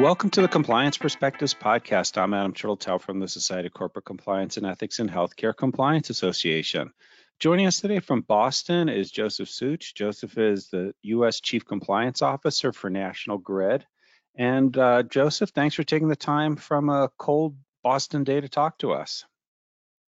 Welcome to the Compliance Perspectives podcast. I'm Adam Turteltaub from the Society of Corporate Compliance and Ethics and Healthcare Compliance Association. Joining us today from Boston is Joseph Such. Joseph is the U.S. Chief Compliance Officer for National Grid. And uh, Joseph, thanks for taking the time from a cold Boston day to talk to us.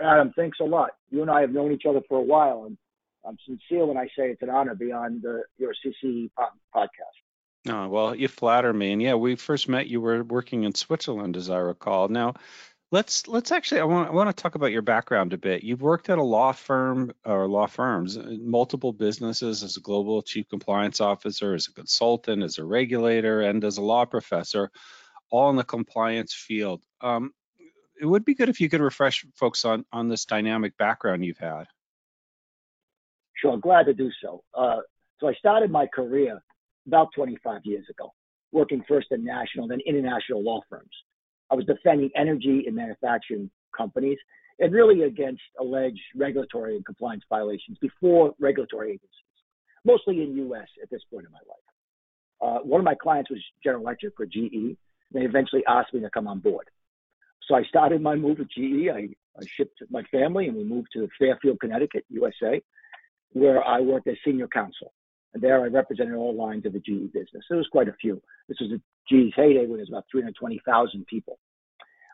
Adam, thanks a lot. You and I have known each other for a while, and I'm sincere when I say it's an honor to be on the, your SCCE podcast. Oh, well, you flatter me. And yeah, we first met, you were working in Switzerland, as I recall. Now, let's let's actually I want I want to talk about your background a bit. You've worked at a law firm or law firms, uh, multiple businesses as a global chief compliance officer, as a consultant, as a regulator, and as a law professor, all in the compliance field. Um, it would be good if you could refresh folks on on this dynamic background you've had. Sure, glad to do so. Uh, so I started my career about 25 years ago, working first in national, then international law firms. I was defending energy and manufacturing companies and really against alleged regulatory and compliance violations before regulatory agencies, mostly in U.S. at this point in my life. Uh, one of my clients was General Electric or GE. They eventually asked me to come on board. So I started my move with GE. I, I shipped my family and we moved to Fairfield, Connecticut, USA, where I worked as senior counsel. And there I represented all lines of the GE business. There was quite a few. This was a GE's heyday when there was about 320,000 people.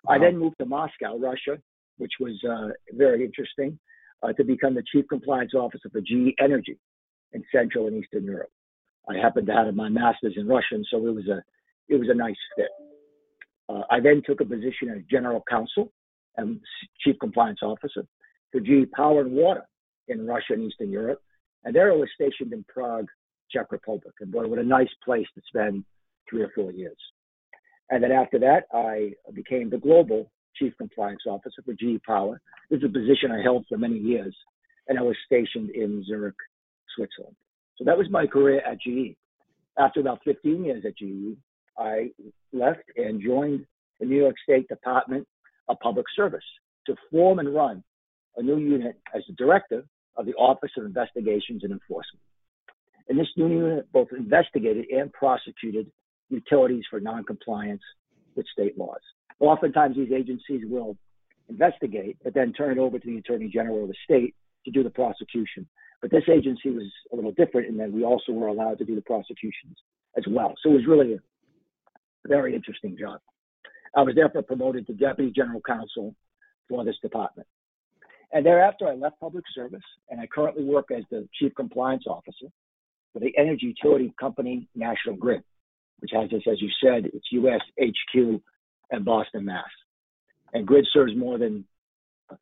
Wow. I then moved to Moscow, Russia, which was uh, very interesting, uh, to become the chief compliance officer for GE Energy in Central and Eastern Europe. I happened to have my master's in Russian, so it was a it was a nice fit. Uh, I then took a position as general counsel and chief compliance officer for GE Power and Water in Russia and Eastern Europe, and there I was stationed in Prague, Czech Republic. And boy, what a nice place to spend three or four years. And then after that, I became the global chief compliance officer for GE Power. This is a position I held for many years, and I was stationed in Zurich, Switzerland. So that was my career at GE. After about 15 years at GE, I left and joined the New York State Department of Public Service to form and run a new unit as the director of the Office of Investigations and Enforcement. And this new unit both investigated and prosecuted utilities for noncompliance with state laws. Oftentimes, these agencies will investigate, but then turn it over to the Attorney General of the state to do the prosecution. But this agency was a little different in that we also were allowed to do the prosecutions as well. So it was really a very interesting job. I was therefore promoted to Deputy General Counsel for this department. And thereafter, I left public service and I currently work as the Chief Compliance Officer for the energy utility company National Grid, which has this, as you said, its US HQ in Boston, Mass. And Grid serves more than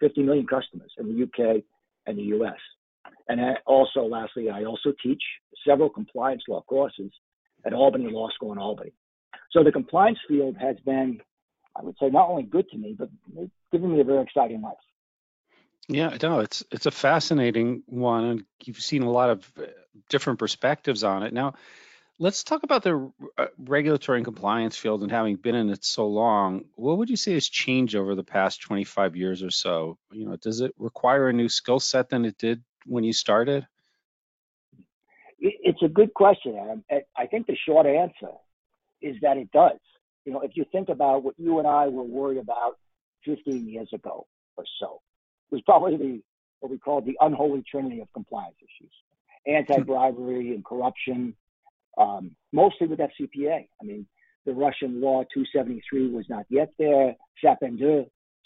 50 million customers in the UK and the US. And I also, lastly, I also teach several compliance law courses at Albany Law School in Albany. So the compliance field has been, I would say, not only good to me, but it's given me a very exciting life. Yeah, no, it's it's a fascinating one, and you've seen a lot of uh, different perspectives on it. Now, let's talk about the uh, regulatory and compliance field and having been in it so long. What would you say has changed over the past 25 years or so? You know, does it require a new skill set than it did when you started? It's a good question, Adam. I think the short answer is that it does. You know, if you think about what you and I were worried about 15 years ago or so, was probably the what we call the unholy trinity of compliance issues: anti-bribery and corruption, um, mostly with FCPA. I mean, the Russian law 273 was not yet there. Sapin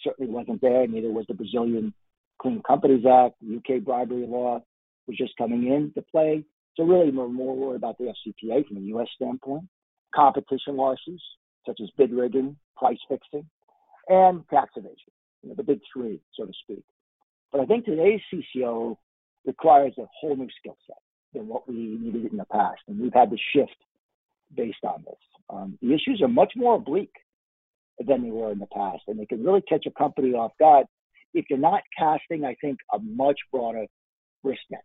certainly wasn't there. Neither was the Brazilian Clean Companies Act. The UK bribery law was just coming into play. So really, we're more worried about the FCPA from a U.S. standpoint. Competition losses such as bid rigging, price fixing, and tax evasion. You know, the big three, so to speak. But I think today's CCO requires a whole new skill set than what we needed in the past. And we've had to shift based on this. Um, the issues are much more oblique than they were in the past, and they can really catch a company off guard if you're not casting, I think, a much broader risk net.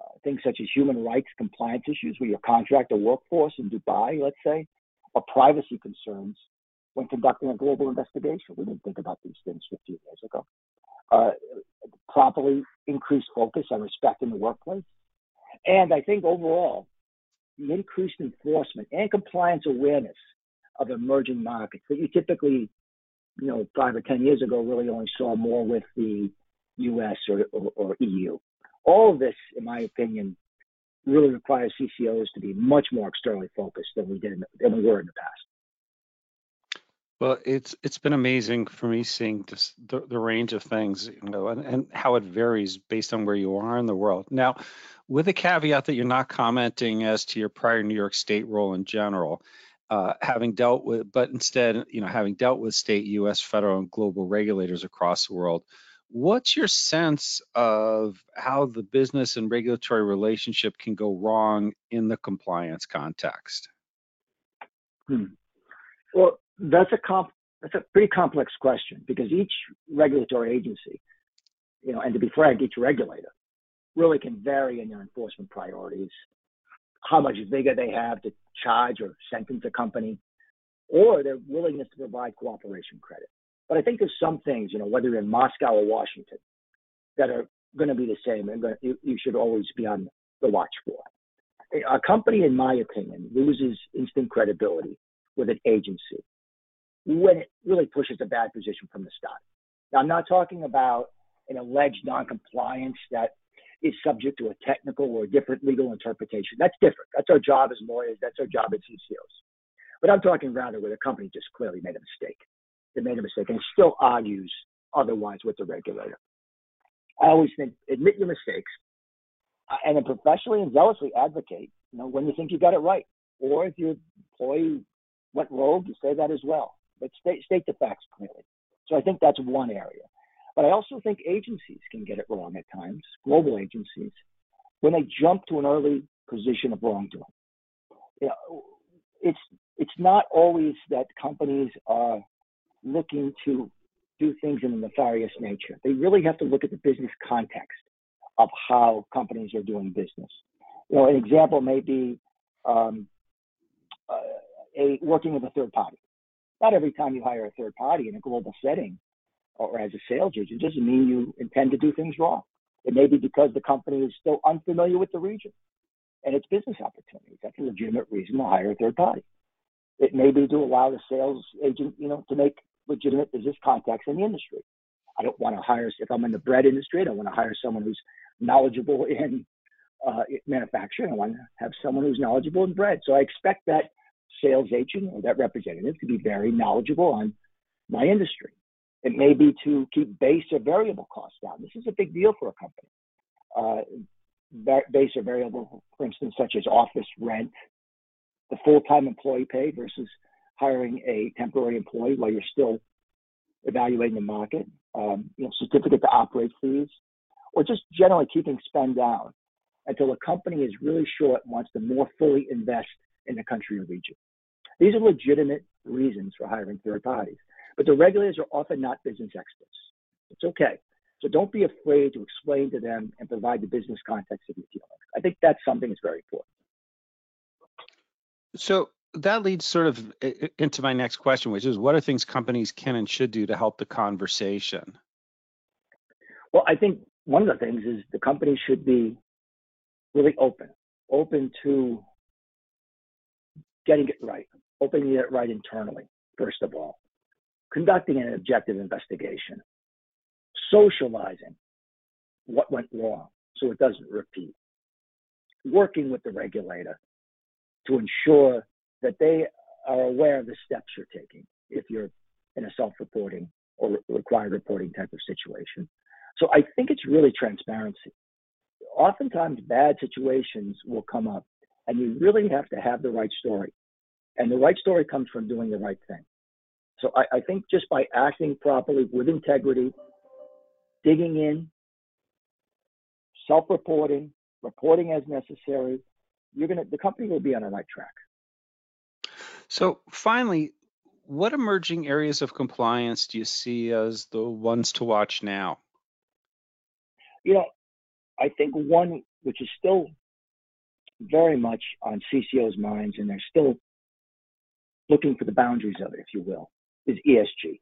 Uh, things such as human rights compliance issues, where you contract a workforce in Dubai, let's say, or privacy concerns when conducting a global investigation. We didn't think about these things 15 years ago uh, properly increased focus on respect in the workplace. And I think overall, the increased enforcement and compliance awareness of emerging markets that you typically, you know, five or 10 years ago really only saw more with the US or, or, or EU. All of this, in my opinion, really requires CCOs to be much more externally focused than we did in, than we were in the past. Well, it's it's been amazing for me seeing just the, the range of things, you know, and, and how it varies based on where you are in the world. Now, with a caveat that you're not commenting as to your prior New York State role in general, uh, having dealt with, but instead, you know, having dealt with state, U.S., federal, and global regulators across the world, what's your sense of how the business and regulatory relationship can go wrong in the compliance context? Hmm. Well, that's a comp that's a pretty complex question because each regulatory agency, you know, and to be frank, each regulator really can vary in their enforcement priorities, how much vigor they have to charge or sentence a company, or their willingness to provide cooperation credit. But I think there's some things, you know, whether you're in Moscow or Washington, that are going to be the same and you, you should always be on the watch for. A company, in my opinion, loses instant credibility with an agency when it really pushes a bad position from the start. Now, I'm not talking about an alleged noncompliance that is subject to a technical or a different legal interpretation. That's different. That's our job as lawyers. That's our job as CCOs. But I'm talking rather where the company just clearly made a mistake. They made a mistake and still argues otherwise with the regulator. I always think admit your mistakes uh, and then professionally and zealously advocate, you know, when you think you got it right. Or if your employee went rogue, you say that as well but state, state the facts clearly. So I think that's one area. But I also think agencies can get it wrong at times, global agencies, when they jump to an early position of wrongdoing. You know, it's it's not always that companies are looking to do things in a nefarious nature. They really have to look at the business context of how companies are doing business. You know, an example may be um, uh, a working with a third party. Not every time you hire a third party in a global setting or as a sales agent doesn't mean you intend to do things wrong. It may be because the company is still unfamiliar with the region and its business opportunities. That's a legitimate reason to hire a third party. It may be to allow the sales agent, you know, to make legitimate business contacts in the industry. I don't want to hire, if I'm in the bread industry, I don't want to hire someone who's knowledgeable in uh, manufacturing. I want to have someone who's knowledgeable in bread. So I expect that sales agent or that representative to be very knowledgeable on my industry. It may be to keep base or variable costs down. This is a big deal for a company. Uh, base or variable, for instance, such as office rent, the full-time employee pay versus hiring a temporary employee while you're still evaluating the market, um, you know, certificate to operate fees, or just generally keeping spend down until a company is really short and wants to more fully invest in the country or region. These are legitimate reasons for hiring third parties, but the regulators are often not business experts. It's okay. So don't be afraid to explain to them and provide the business context of your dealing. I think that's something that's very important. So that leads sort of into my next question, which is what are things companies can and should do to help the conversation? Well, I think one of the things is the company should be really open, open to getting it right, opening it right internally, first of all, conducting an objective investigation, socializing what went wrong so it doesn't repeat, working with the regulator to ensure that they are aware of the steps you're taking if you're in a self-reporting or required reporting type of situation. So I think it's really transparency. Oftentimes bad situations will come up and you really have to have the right story. And the right story comes from doing the right thing. So I, I think just by acting properly with integrity, digging in, self-reporting, reporting as necessary, you're gonna the company will be on the right track. So finally, what emerging areas of compliance do you see as the ones to watch now? You know, I think one which is still very much on CCO's minds, and they're still looking for the boundaries of it, if you will, is ESG.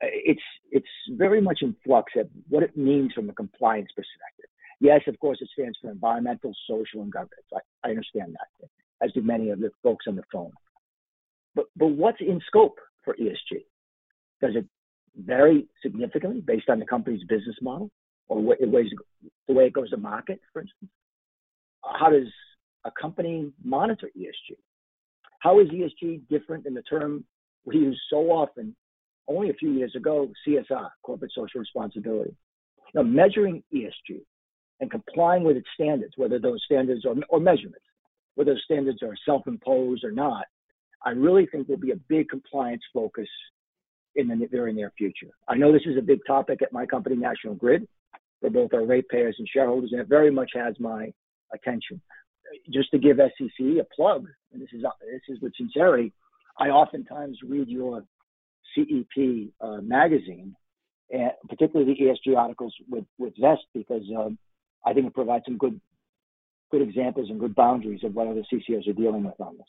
It's it's very much in flux at what it means from a compliance perspective. Yes, of course, it stands for environmental, social, and governance. I, I understand that, as do many of the folks on the phone. But, but what's in scope for ESG? Does it vary significantly based on the company's business model or what the way it goes to market, for instance? How does a company monitor ESG? How is ESG different than the term we use so often only a few years ago, CSR, corporate social responsibility? Now, measuring ESG and complying with its standards, whether those standards are, or measurements, whether those standards are self-imposed or not, I really think will be a big compliance focus in the very near future. I know this is a big topic at my company, National Grid, for both our ratepayers and shareholders, and it very much has my attention. Just to give SCCE a plug, and this is this is with sincerity, I oftentimes read your CEP uh, magazine, and particularly the ESG articles with with Vest because um, I think it provides some good good examples and good boundaries of what other CCOs are dealing with on this.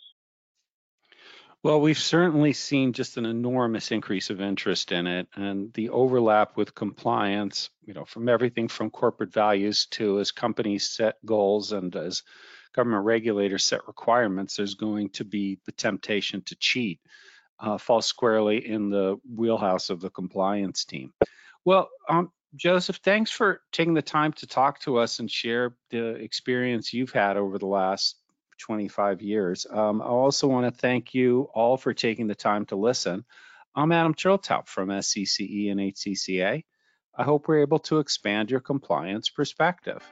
Well, we've certainly seen just an enormous increase of interest in it and the overlap with compliance, you know, from everything from corporate values to as companies set goals and as government regulators set requirements, there's going to be the temptation to cheat, uh, fall squarely in the wheelhouse of the compliance team. Well, um, Joseph, thanks for taking the time to talk to us and share the experience you've had over the last 25 years. Um, I also want to thank you all for taking the time to listen. I'm Adam Turteltaub from SCCE and HCCA. I hope we're able to expand your compliance perspective.